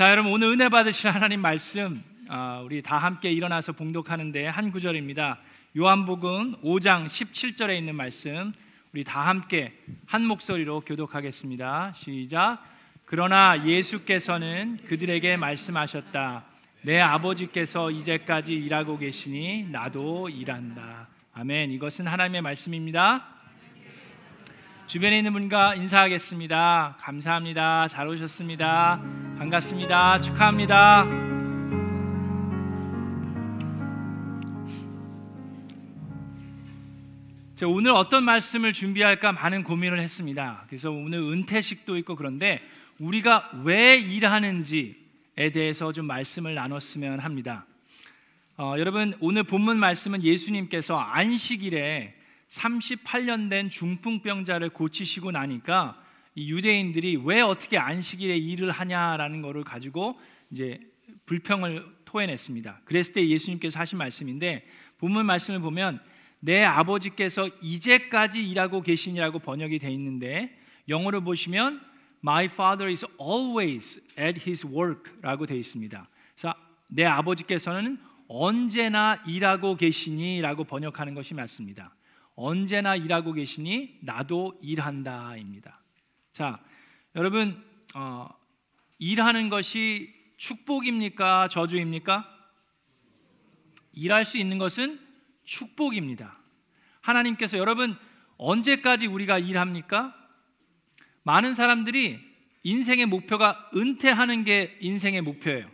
자, 여러분 오늘 은혜 받으실 하나님 말씀 어, 우리 다 함께 일어나서 봉독하는데 한 구절입니다. 요한복음 5장 17절에 있는 말씀 우리 다 함께 한 목소리로 교독하겠습니다. 시작. 그러나 예수께서는 그들에게 말씀하셨다. 내 아버지께서 이제까지 일하고 계시니 나도 일한다. 아멘. 이것은 하나님의 말씀입니다. 주변에 있는 분과 인사하겠습니다. 감사합니다. 잘 오셨습니다. 반갑습니다. 축하합니다. 제가 오늘 어떤 말씀을 준비할까 많은 고민을 했습니다. 그래서 오늘 은퇴식도 있고 그런데 우리가 왜 일하는지에 대해서 좀 말씀을 나눴으면 합니다. 어, 여러분 오늘 본문 말씀은 예수님께서 안식일에 38년 된 중풍병자를 고치시고 나니까 유대인들이 왜 어떻게 안식일에 일을 하냐라는 것을 가지고 이제 불평을 토해냈습니다. 그랬을 때 예수님께서 하신 말씀인데 본문 말씀을 보면 내 아버지께서 이제까지 일하고 계시니라고 번역이 돼 있는데 영어로 보시면 My father is always at his work라고 돼 있습니다. 그래서 내 아버지께서는 언제나 일하고 계시니라고 번역하는 것이 맞습니다. 언제나 일하고 계시니 나도 일한다입니다. 자, 여러분 어, 일하는 것이 축복입니까 저주입니까? 일할 수 있는 것은 축복입니다. 하나님께서 여러분 언제까지 우리가 일합니까? 많은 사람들이 인생의 목표가 은퇴하는 게 인생의 목표예요.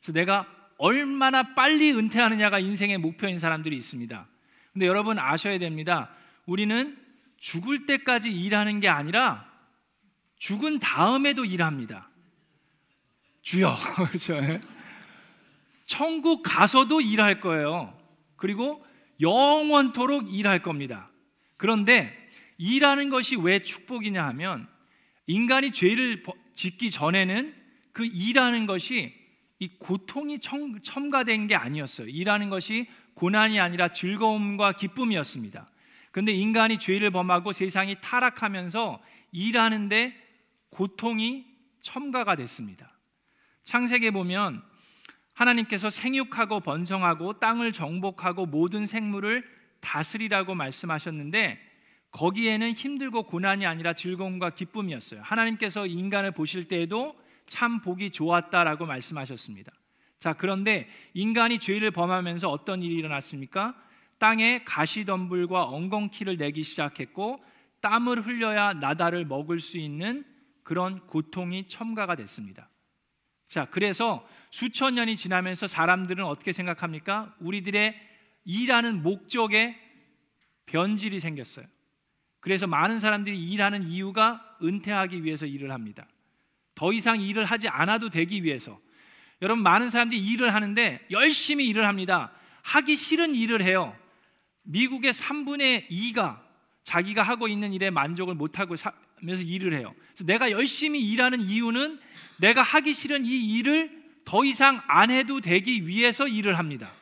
그래서 내가 얼마나 빨리 은퇴하느냐가 인생의 목표인 사람들이 있습니다. 근데 여러분 아셔야 됩니다. 우리는 죽을 때까지 일하는 게 아니라 죽은 다음에도 일합니다. 주여. 그렇죠. 천국 가서도 일할 거예요. 그리고 영원토록 일할 겁니다. 그런데 일하는 것이 왜 축복이냐 하면 인간이 죄를 짓기 전에는 그 일하는 것이 이 고통이 첨가된 게 아니었어요. 일하는 것이 고난이 아니라 즐거움과 기쁨이었습니다. 그런데 인간이 죄를 범하고 세상이 타락하면서 일하는데 고통이 첨가가 됐습니다. 창세기에 보면 하나님께서 생육하고 번성하고 땅을 정복하고 모든 생물을 다스리라고 말씀하셨는데 거기에는 힘들고 고난이 아니라 즐거움과 기쁨이었어요. 하나님께서 인간을 보실 때에도 참 보기 좋았다라고 말씀하셨습니다. 자, 그런데 인간이 죄를 범하면서 어떤 일이 일어났습니까? 땅에 가시덤불과 엉겅퀴를 내기 시작했고 땀을 흘려야 나다를 먹을 수 있는 그런 고통이 첨가가 됐습니다. 자, 그래서 수천 년이 지나면서 사람들은 어떻게 생각합니까? 우리들의 일하는 목적에 변질이 생겼어요. 그래서 많은 사람들이 일하는 이유가 은퇴하기 위해서 일을 합니다. 더 이상 일을 하지 않아도 되기 위해서. 여러분 많은 사람들이 일을 하는데 열심히 일을 합니다. 하기 싫은 일을 해요. 미국의 3분의 2가 자기가 하고 있는 일에 만족을 못하고 하면서 일을 해요. 내가 열심히 일하는 이유는 내가 하기 싫은 이 일을 더 이상 안 해도 되기 위해서 일을 합니다.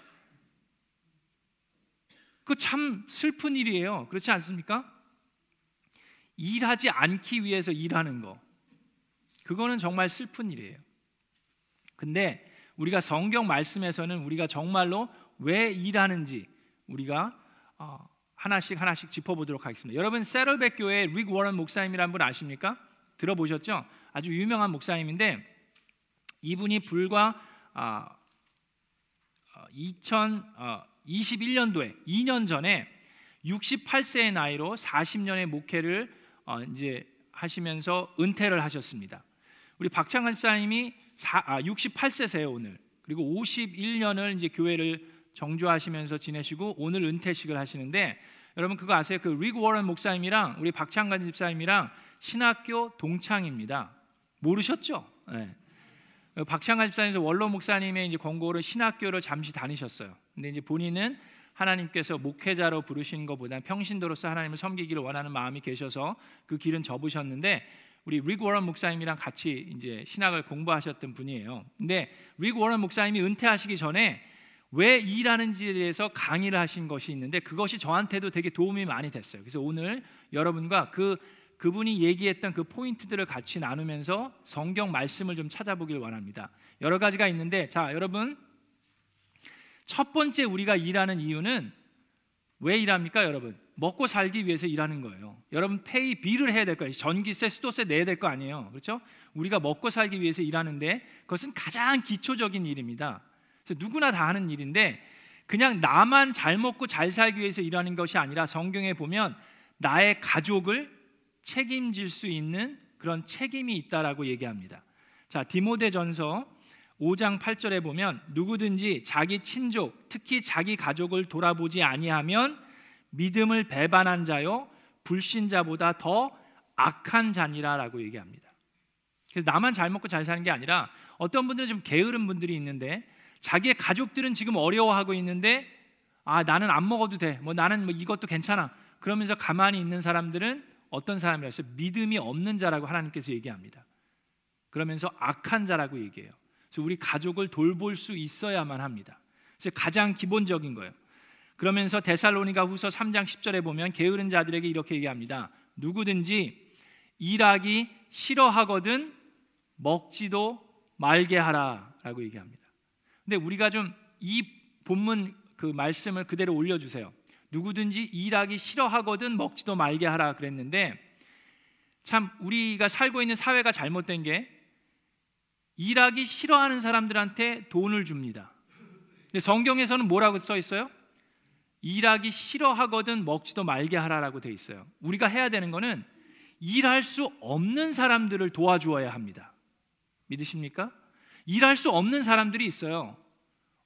그 참 슬픈 일이에요. 그렇지 않습니까? 일하지 않기 위해서 일하는 거. 그거는 정말 슬픈 일이에요. 근데 우리가 성경 말씀에서는 우리가 정말로 왜 일하는지 우리가 어, 하나씩 하나씩 짚어보도록 하겠습니다. 여러분 세럴백 교회 릭 워런 목사님이라는 분 아십니까? 들어보셨죠? 아주 유명한 목사님인데 이분이 불과 어, 2021년도에 2년 전에 68세의 나이로 40년의 목회를 어, 이제 하시면서 은퇴를 하셨습니다. 우리 박창환 집사님이 아, 68세세요 오늘. 그리고 51년을 이제 교회를 정주하시면서 지내시고 오늘 은퇴식을 하시는데 여러분 그거 아세요? 그릭 워런 목사님이랑 우리 박창관 집사님이랑 신학교 동창입니다. 모르셨죠? 네. 박창관 집사님께서 원로 목사님의 이제 권고로 신학교를 잠시 다니셨어요. 근데 이제 본인은 하나님께서 목회자로 부르신 것보다 평신도로서 하나님을 섬기기를 원하는 마음이 계셔서 그 길은 접으셨는데 우리 릭 워런 목사님이랑 같이 이제 신학을 공부하셨던 분이에요. 근데 릭 워런 목사님이 은퇴하시기 전에 왜 일하는지에 대해서 강의를 하신 것이 있는데 그것이 저한테도 되게 도움이 많이 됐어요. 그래서 오늘 여러분과 그 그분이 얘기했던 그 포인트들을 같이 나누면서 성경 말씀을 좀 찾아보길 원합니다. 여러 가지가 있는데 자, 여러분 첫 번째 우리가 일하는 이유는 왜 일합니까, 여러분? 먹고 살기 위해서 일하는 거예요. 여러분 페이 비를 해야 될 거예요. 전기세, 수도세 내야 될 거 아니에요. 그렇죠? 우리가 먹고 살기 위해서 일하는데 그것은 가장 기초적인 일입니다. 누구나 다 하는 일인데 그냥 나만 잘 먹고 잘 살기 위해서 일하는 것이 아니라 성경에 보면 나의 가족을 책임질 수 있는 그런 책임이 있다라고 얘기합니다. 자, 디모데전서 5장 8절에 보면 누구든지 자기 친족, 특히 자기 가족을 돌아보지 아니하면 믿음을 배반한 자요 불신자보다 더 악한 자니라라고 얘기합니다. 그래서 나만 잘 먹고 잘 사는 게 아니라 어떤 분들은 좀 게으른 분들이 있는데 자기의 가족들은 지금 어려워하고 있는데 아 나는 안 먹어도 돼. 뭐 나는 뭐 이것도 괜찮아. 그러면서 가만히 있는 사람들은 어떤 사람이라서 믿음이 없는 자라고 하나님께서 얘기합니다. 그러면서 악한 자라고 얘기해요. 그래서 우리 가족을 돌볼 수 있어야만 합니다. 그래서 가장 기본적인 거예요. 그러면서 데살로니가 후서 3장 10절에 보면 게으른 자들에게 이렇게 얘기합니다. 누구든지 일하기 싫어하거든 먹지도 말게 하라라고 얘기합니다. 근데 우리가 좀 이 본문 그 말씀을 그대로 올려 주세요. 누구든지 일하기 싫어하거든 먹지도 말게 하라 그랬는데 참 우리가 살고 있는 사회가 잘못된 게 일하기 싫어하는 사람들한테 돈을 줍니다. 근데 성경에서는 뭐라고 써 있어요? 일하기 싫어하거든 먹지도 말게 하라라고 돼 있어요. 우리가 해야 되는 거는 일할 수 없는 사람들을 도와주어야 합니다. 믿으십니까? 일할 수 없는 사람들이 있어요.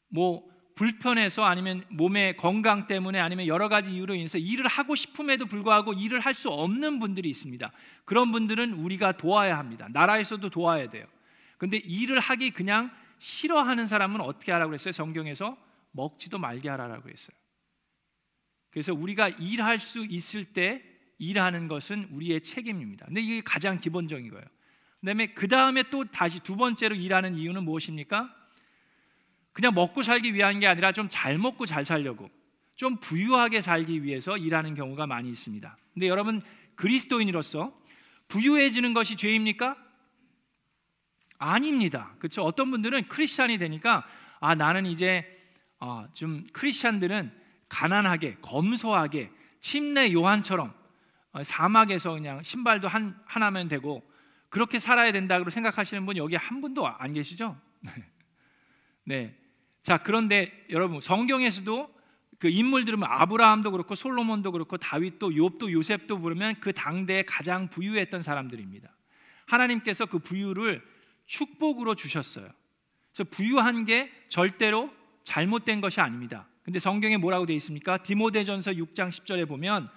뭐 불편해서 아니면 몸의 건강 때문에 아니면 여러 가지 이유로 인해서 일을 하고 싶음에도 불구하고 일을 할 수 없는 분들이 있습니다. 그런 분들은 우리가 도와야 합니다. 나라에서도 도와야 돼요. 근데 일을 하기 그냥 싫어하는 사람은 어떻게 하라고 그랬어요? 성경에서 먹지도 말게 하라고 했어요. 그래서 우리가 일할 수 있을 때 일하는 것은 우리의 책임입니다. 근데 이게 가장 기본적인 거예요. 그다음에 그 다음에 또 다시 두 번째로 일하는 이유는 무엇입니까? 그냥 먹고 살기 위한 게 아니라 좀 잘 먹고 잘 살려고 좀 부유하게 살기 위해서 일하는 경우가 많이 있습니다. 근데 여러분 그리스도인으로서 부유해지는 것이 죄입니까? 아닙니다. 그렇죠? 어떤 분들은 크리스찬이 되니까 아 나는 이제 어, 좀 크리스찬들은 가난하게 검소하게 침례 요한처럼 어, 사막에서 그냥 신발도 한 하나면 되고 그렇게 살아야 된다고 생각하시는 분 여기 한 분도 안 계시죠? 네. 자 그런데 여러분 성경에서도 그 인물들은 아브라함도 그렇고 솔로몬도 그렇고 다윗도 욥도 요셉도 부르면 그 당대에 가장 부유했던 사람들입니다. 하나님께서 그 부유를 축복으로 주셨어요. 그래서 부유한 게 절대로 잘못된 것이 아닙니다. 근데 성경에 뭐라고 되어 있습니까? 디모데전서 6장 10절에 보면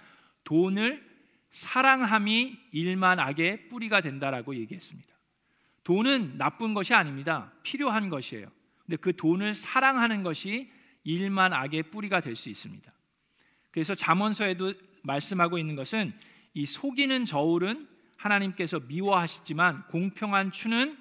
돈을 사랑함이 일만 악의 뿌리가 된다라고 얘기했습니다. 돈은 나쁜 것이 아닙니다. 필요한 것이에요. 근데 그 돈을 사랑하는 것이 일만 악의 뿌리가 될 수 있습니다. 그래서 잠언서에도 말씀하고 있는 것은 이 속이는 저울은 하나님께서 미워하시지만 공평한 추는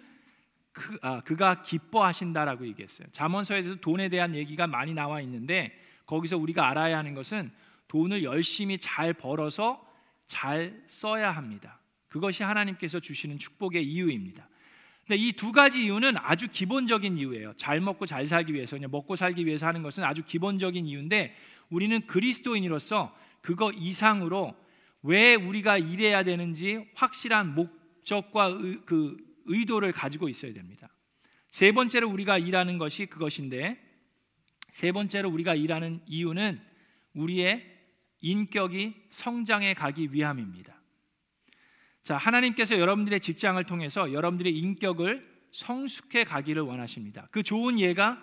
그, 아, 그가 기뻐하신다라고 얘기했어요. 잠언서에도 돈에 대한 얘기가 많이 나와 있는데 거기서 우리가 알아야 하는 것은 돈을 열심히 잘 벌어서 잘 써야 합니다. 그것이 하나님께서 주시는 축복의 이유입니다. 근데 이 두 가지 이유는 아주 기본적인 이유예요. 잘 먹고 잘 살기 위해서, 먹고 살기 위해서 하는 것은 아주 기본적인 이유인데 우리는 그리스도인으로서 그거 이상으로 왜 우리가 일해야 되는지 확실한 목적과 그 의도를 가지고 있어야 됩니다. 세 번째로 우리가 일하는 것이 그것인데 세 번째로 우리가 일하는 이유는 우리의 인격이 성장해 가기 위함입니다. 자, 하나님께서 여러분들의 직장을 통해서 여러분들의 인격을 성숙해 가기를 원하십니다. 그 좋은 예가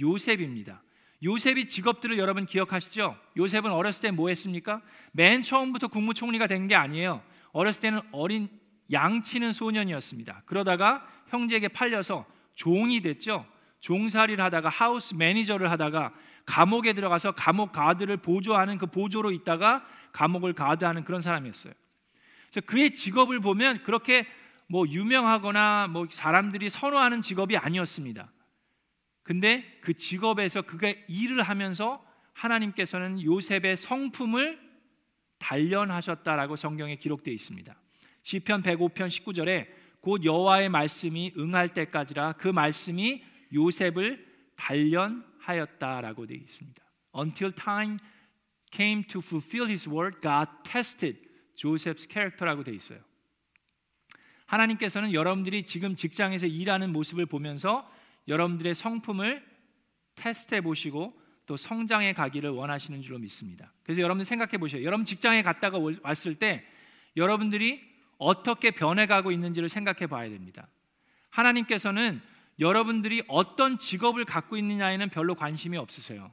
요셉입니다. 요셉이 직업들을 여러분 기억하시죠? 요셉은 어렸을 때 뭐 했습니까? 맨 처음부터 국무총리가 된 게 아니에요. 어렸을 때는 어린 양치는 소년이었습니다. 그러다가 형제에게 팔려서 종이 됐죠. 종살이를 하다가 하우스 매니저를 하다가 감옥에 들어가서 감옥 가드를 보조하는 그 보조로 있다가 감옥을 가드하는 그런 사람이었어요. 그래서 그의 직업을 보면 그렇게 뭐 유명하거나 뭐 사람들이 선호하는 직업이 아니었습니다. 근데 그 직업에서 그가 일을 하면서 하나님께서는 요셉의 성품을 단련하셨다라고 성경에 기록되어 있습니다. 시편 105편 19절에 곧 여호와의 말씀이 응할 때까지라 그 말씀이 요셉을 단련하였다라고 되어 있습니다. Until time came to fulfill his word, God tested Joseph's character라고 되어 있어요. 하나님께서는 여러분들이 지금 직장에서 일하는 모습을 보면서 여러분들의 성품을 테스트해 보시고 또 성장해 가기를 원하시는 줄로 믿습니다. 그래서 여러분들 생각해 보세요. 여러분 직장에 갔다가 왔을 때 여러분들이 어떻게 변해가고 있는지를 생각해 봐야 됩니다. 하나님께서는 여러분들이 어떤 직업을 갖고 있느냐에는 별로 관심이 없으세요.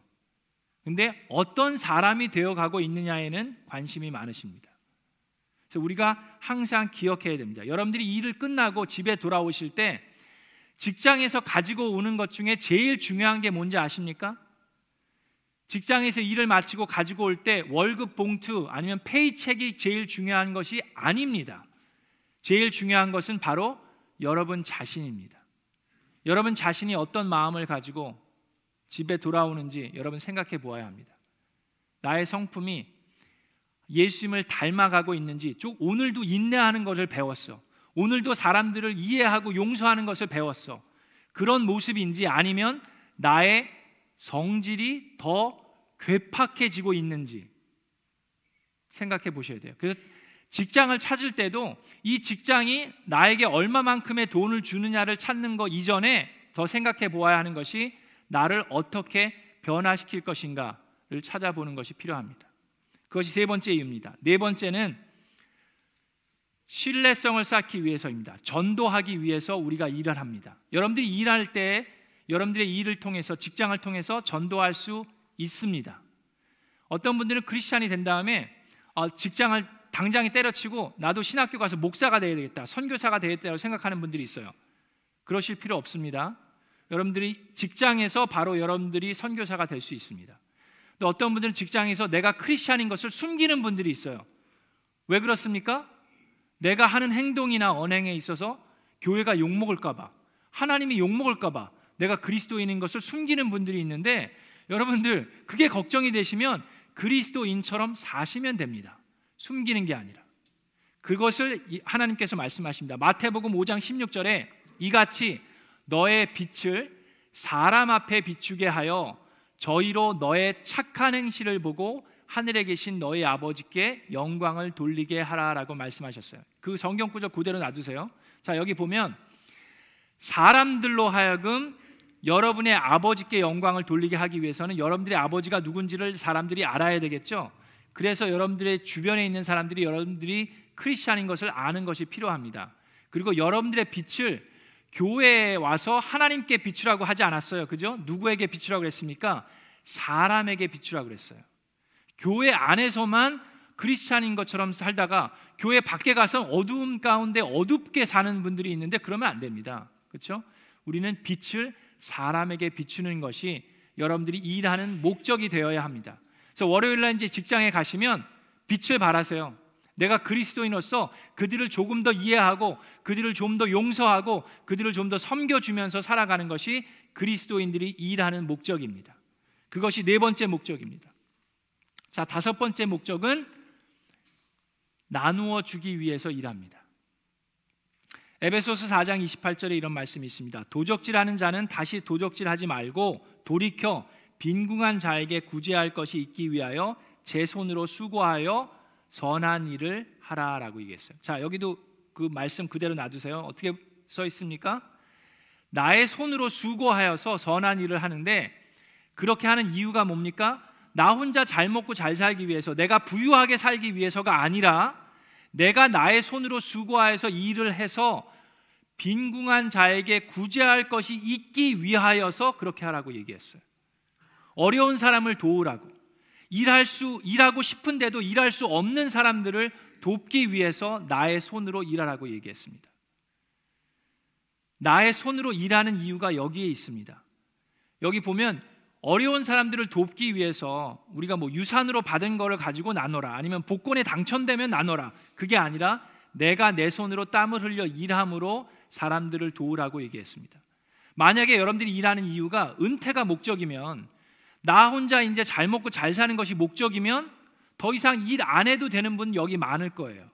근데 어떤 사람이 되어 가고 있느냐에는 관심이 많으십니다. 그래서 우리가 항상 기억해야 됩니다. 여러분들이 일을 끝나고 집에 돌아오실 때 직장에서 가지고 오는 것 중에 제일 중요한 게 뭔지 아십니까? 직장에서 일을 마치고 가지고 올 때 월급 봉투 아니면 페이책이 제일 중요한 것이 아닙니다. 제일 중요한 것은 바로 여러분 자신입니다. 여러분 자신이 어떤 마음을 가지고 집에 돌아오는지 여러분 생각해 보아야 합니다. 나의 성품이 예수님을 닮아가고 있는지 쭉 오늘도 인내하는 것을 배웠어. 오늘도 사람들을 이해하고 용서하는 것을 배웠어. 그런 모습인지 아니면 나의 성질이 더 괴팍해지고 있는지 생각해 보셔야 돼요. 그래서 직장을 찾을 때도 이 직장이 나에게 얼마만큼의 돈을 주느냐를 찾는 것 이전에 더 생각해 보아야 하는 것이 나를 어떻게 변화시킬 것인가를 찾아보는 것이 필요합니다. 그것이 세 번째 이유입니다. 네 번째는 신뢰성을 쌓기 위해서입니다. 전도하기 위해서 우리가 일을 합니다. 여러분들이 일할 때 여러분들의 일을 통해서 직장을 통해서 전도할 수 있습니다. 어떤 분들은 크리스찬이 된 다음에 어, 직장을 당장에 때려치고 나도 신학교 가서 목사가 되어야 되겠다, 선교사가 되겠다고 생각하는 분들이 있어요. 그러실 필요 없습니다. 여러분들이 직장에서 바로 여러분들이 선교사가 될 수 있습니다. 또 어떤 분들은 직장에서 내가 크리스찬인 것을 숨기는 분들이 있어요. 왜 그렇습니까? 내가 하는 행동이나 언행에 있어서 교회가 욕먹을까 봐, 하나님이 욕먹을까 봐 내가 그리스도인인 것을 숨기는 분들이 있는데 여러분들 그게 걱정이 되시면 그리스도인처럼 사시면 됩니다. 숨기는 게 아니라 그것을 하나님께서 말씀하십니다. 마태복음 5장 16절에 이같이 너의 빛을 사람 앞에 비추게 하여 저희로 너의 착한 행실을 보고 하늘에 계신 너희 아버지께 영광을 돌리게 하라라고 말씀하셨어요. 그 성경 구절 그대로 놔두세요. 자, 여기 보면 사람들로 하여금 여러분의 아버지께 영광을 돌리게 하기 위해서는 여러분들의 아버지가 누군지를 사람들이 알아야 되겠죠. 그래서 여러분들의 주변에 있는 사람들이 여러분들이 크리스천인 것을 아는 것이 필요합니다. 그리고 여러분들의 빛을 교회에 와서 하나님께 비추라고 하지 않았어요. 그죠? 누구에게 비추라고 그랬습니까? 사람에게 비추라고 그랬어요. 교회 안에서만 크리스찬인 것처럼 살다가 교회 밖에 가서 어두움 가운데 어둡게 사는 분들이 있는데 그러면 안 됩니다. 그렇죠? 우리는 빛을 사람에게 비추는 것이 여러분들이 일하는 목적이 되어야 합니다. 그래서 월요일 날 이제 직장에 가시면 빛을 발하세요. 내가 그리스도인으로서 그들을 조금 더 이해하고 그들을 좀 더 용서하고 그들을 좀 더 섬겨주면서 살아가는 것이 그리스도인들이 일하는 목적입니다. 그것이 네 번째 목적입니다. 자, 다섯 번째 목적은 나누어 주기 위해서 일합니다. 에베소서 4장 28절에 이런 말씀이 있습니다. 도적질하는 자는 다시 도적질하지 말고 돌이켜 빈궁한 자에게 구제할 것이 있기 위하여 제 손으로 수고하여 선한 일을 하라라고 얘기했어요. 자, 여기도 그 말씀 그대로 놔두세요. 어떻게 써 있습니까? 나의 손으로 수고하여서 선한 일을 하는데 그렇게 하는 이유가 뭡니까? 나 혼자 잘 먹고 잘 살기 위해서 내가 부유하게 살기 위해서가 아니라 내가 나의 손으로 수고하여서 일을 해서 빈궁한 자에게 구제할 것이 있기 위하여서 그렇게 하라고 얘기했어요. 어려운 사람을 도우라고 일할 수 일하고 싶은데도 일할 수 없는 사람들을 돕기 위해서 나의 손으로 일하라고 얘기했습니다. 나의 손으로 일하는 이유가 여기에 있습니다. 여기 보면 어려운 사람들을 돕기 위해서 우리가 뭐 유산으로 받은 거를 가지고 나눠라 아니면 복권에 당첨되면 나눠라 그게 아니라 내가 내 손으로 땀을 흘려 일함으로 사람들을 도우라고 얘기했습니다. 만약에 여러분들이 일하는 이유가 은퇴가 목적이면 나 혼자 이제 잘 먹고 잘 사는 것이 목적이면 더 이상 일 안 해도 되는 분 여기 많을 거예요.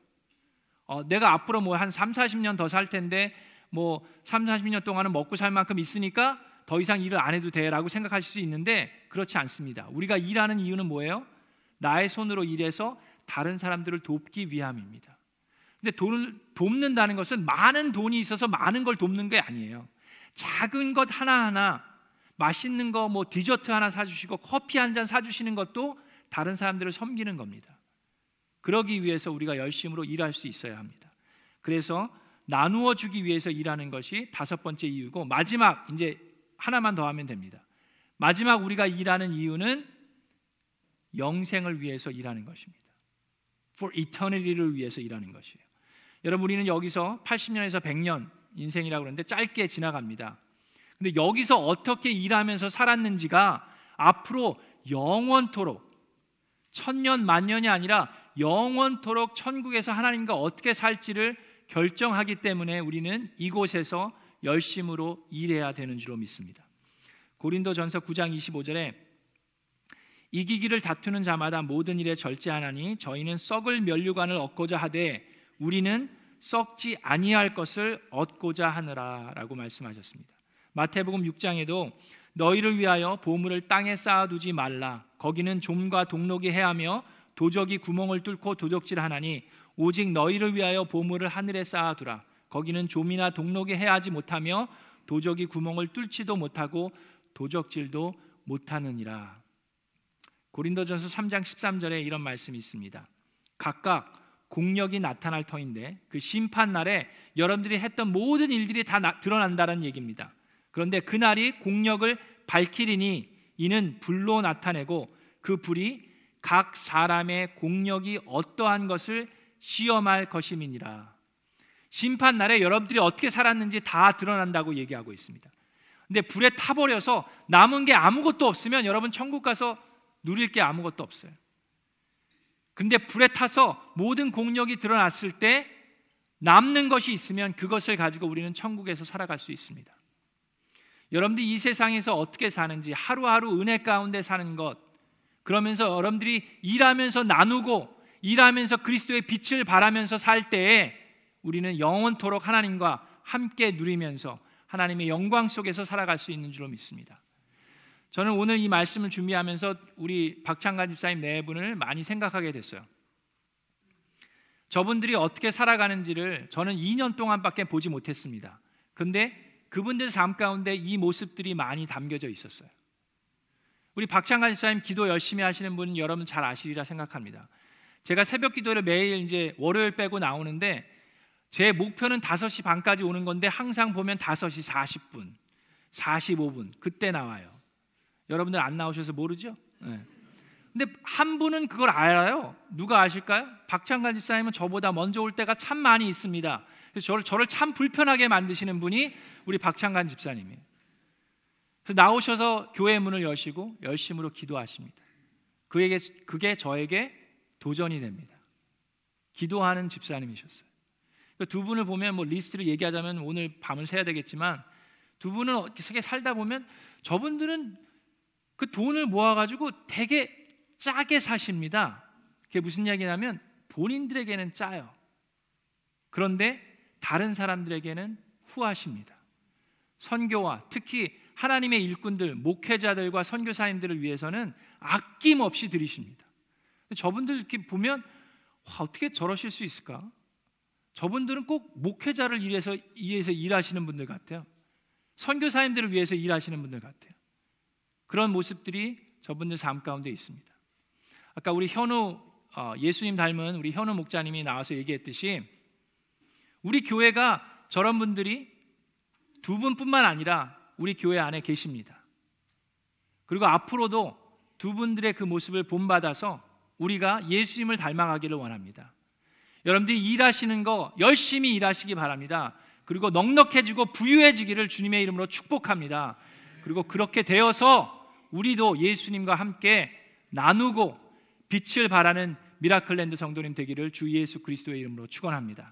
어, 내가 앞으로 뭐 한 3, 40년 더 살 텐데 뭐 3, 40년 동안은 먹고 살 만큼 있으니까 더 이상 일을 안 해도 돼라고 생각하실 수 있는데 그렇지 않습니다. 우리가 일하는 이유는 뭐예요? 나의 손으로 일해서 다른 사람들을 돕기 위함입니다. 근데 돈을 돕는다는 것은 많은 돈이 있어서 많은 걸 돕는 게 아니에요. 작은 것 하나하나 맛있는 거 뭐 디저트 하나 사주시고 커피 한 잔 사주시는 것도 다른 사람들을 섬기는 겁니다. 그러기 위해서 우리가 열심으로 일할 수 있어야 합니다. 그래서 나누어 주기 위해서 일하는 것이 다섯 번째 이유고 마지막 이제 하나만 더 하면 됩니다. 마지막 우리가 일하는 이유는 영생을 위해서 일하는 것입니다. For eternity를 위해서 일하는 것이에요. 여러분 우리는 여기서 80년에서 100년 인생이라고 그러는데 짧게 지나갑니다. 근데 여기서 어떻게 일하면서 살았는지가 앞으로 영원토록 천년 만년이 아니라 영원토록 천국에서 하나님과 어떻게 살지를 결정하기 때문에 우리는 이곳에서 열심으로 일해야 되는 줄로 믿습니다. 고린도전서 9장 25절에 이기기를 다투는 자마다 모든 일에 절제하나니 저희는 썩을 면류관을 얻고자 하되 우리는 썩지 아니할 것을 얻고자 하느라라고 말씀하셨습니다. 마태복음 6장에도 너희를 위하여 보물을 땅에 쌓아두지 말라 거기는 좀과 동록이 해하며 도적이 구멍을 뚫고 도적질하나니 오직 너희를 위하여 보물을 하늘에 쌓아두라 거기는 좀이나 동록이 해하지 못하며 도적이 구멍을 뚫지도 못하고 도적질도 못하느니라. 고린도전서 3장 13절에 이런 말씀이 있습니다. 각각 공력이 나타날 터인데 그 심판 날에 여러분들이 했던 모든 일들이 다 나, 드러난다는 얘기입니다. 그런데 그날이 공력을 밝히리니 이는 불로 나타내고 그 불이 각 사람의 공력이 어떠한 것을 시험할 것임이니라. 심판 날에 여러분들이 어떻게 살았는지 다 드러난다고 얘기하고 있습니다. 근데 불에 타버려서 남은 게 아무것도 없으면 여러분 천국 가서 누릴 게 아무것도 없어요. 근데 불에 타서 모든 공력이 드러났을 때 남는 것이 있으면 그것을 가지고 우리는 천국에서 살아갈 수 있습니다. 여러분들 이 세상에서 어떻게 사는지 하루하루 은혜 가운데 사는 것 그러면서 여러분들이 일하면서 나누고 일하면서 그리스도의 빛을 발하면서 살 때에 우리는 영원토록 하나님과 함께 누리면서 하나님의 영광 속에서 살아갈 수 있는 줄로 믿습니다. 저는 오늘 이 말씀을 준비하면서 우리 박창관 집사님 네 분을 많이 생각하게 됐어요. 저분들이 어떻게 살아가는지를 저는 2년 동안밖에 보지 못했습니다. 근데 그분들 삶 가운데 이 모습들이 많이 담겨져 있었어요. 우리 박창관 집사님 기도 열심히 하시는 분 여러분 잘 아시리라 생각합니다. 제가 새벽 기도를 매일 이제 월요일 빼고 나오는데 제 목표는 5시 반까지 오는 건데 항상 보면 5시 40분, 45분 그때 나와요. 여러분들 안 나오셔서 모르죠? 네. 근데 한 분은 그걸 알아요. 누가 아실까요? 박창관 집사님은 저보다 먼저 올 때가 참 많이 있습니다. 그래서 저를, 저를 참 불편하게 만드시는 분이 우리 박창관 집사님이에요. 나오셔서 교회 문을 여시고 열심으로 기도하십니다. 그에게 그게 저에게 도전이 됩니다. 기도하는 집사님이셨어요. 두 분을 보면 뭐 리스트를 얘기하자면 오늘 밤을 새야 되겠지만 두 분은 어떻게 살다 보면 저분들은 그 돈을 모아가지고 되게 짜게 사십니다. 그게 무슨 이야기냐면 본인들에게는 짜요. 그런데 다른 사람들에게는 후하십니다. 선교와 특히 하나님의 일꾼들, 목회자들과 선교사님들을 위해서는 아낌없이 드리십니다. 저분들 이렇게 보면 와, 어떻게 저러실 수 있을까? 저분들은 꼭 목회자를 위해서, 위해서 일하시는 분들 같아요. 선교사님들을 위해서 일하시는 분들 같아요. 그런 모습들이 저분들 삶 가운데 있습니다. 아까 우리 현우 어, 예수님 닮은 우리 현우 목자님이 나와서 얘기했듯이 우리 교회가 저런 분들이 두 분뿐만 아니라 우리 교회 안에 계십니다. 그리고 앞으로도 두 분들의 그 모습을 본받아서 우리가 예수님을 닮아가기를 원합니다. 여러분들이 일하시는 거 열심히 일하시기 바랍니다. 그리고 넉넉해지고 부유해지기를 주님의 이름으로 축복합니다. 그리고 그렇게 되어서 우리도 예수님과 함께 나누고 빛을 발하는 미라클랜드 성도님 되기를 주 예수 그리스도의 이름으로 축원합니다.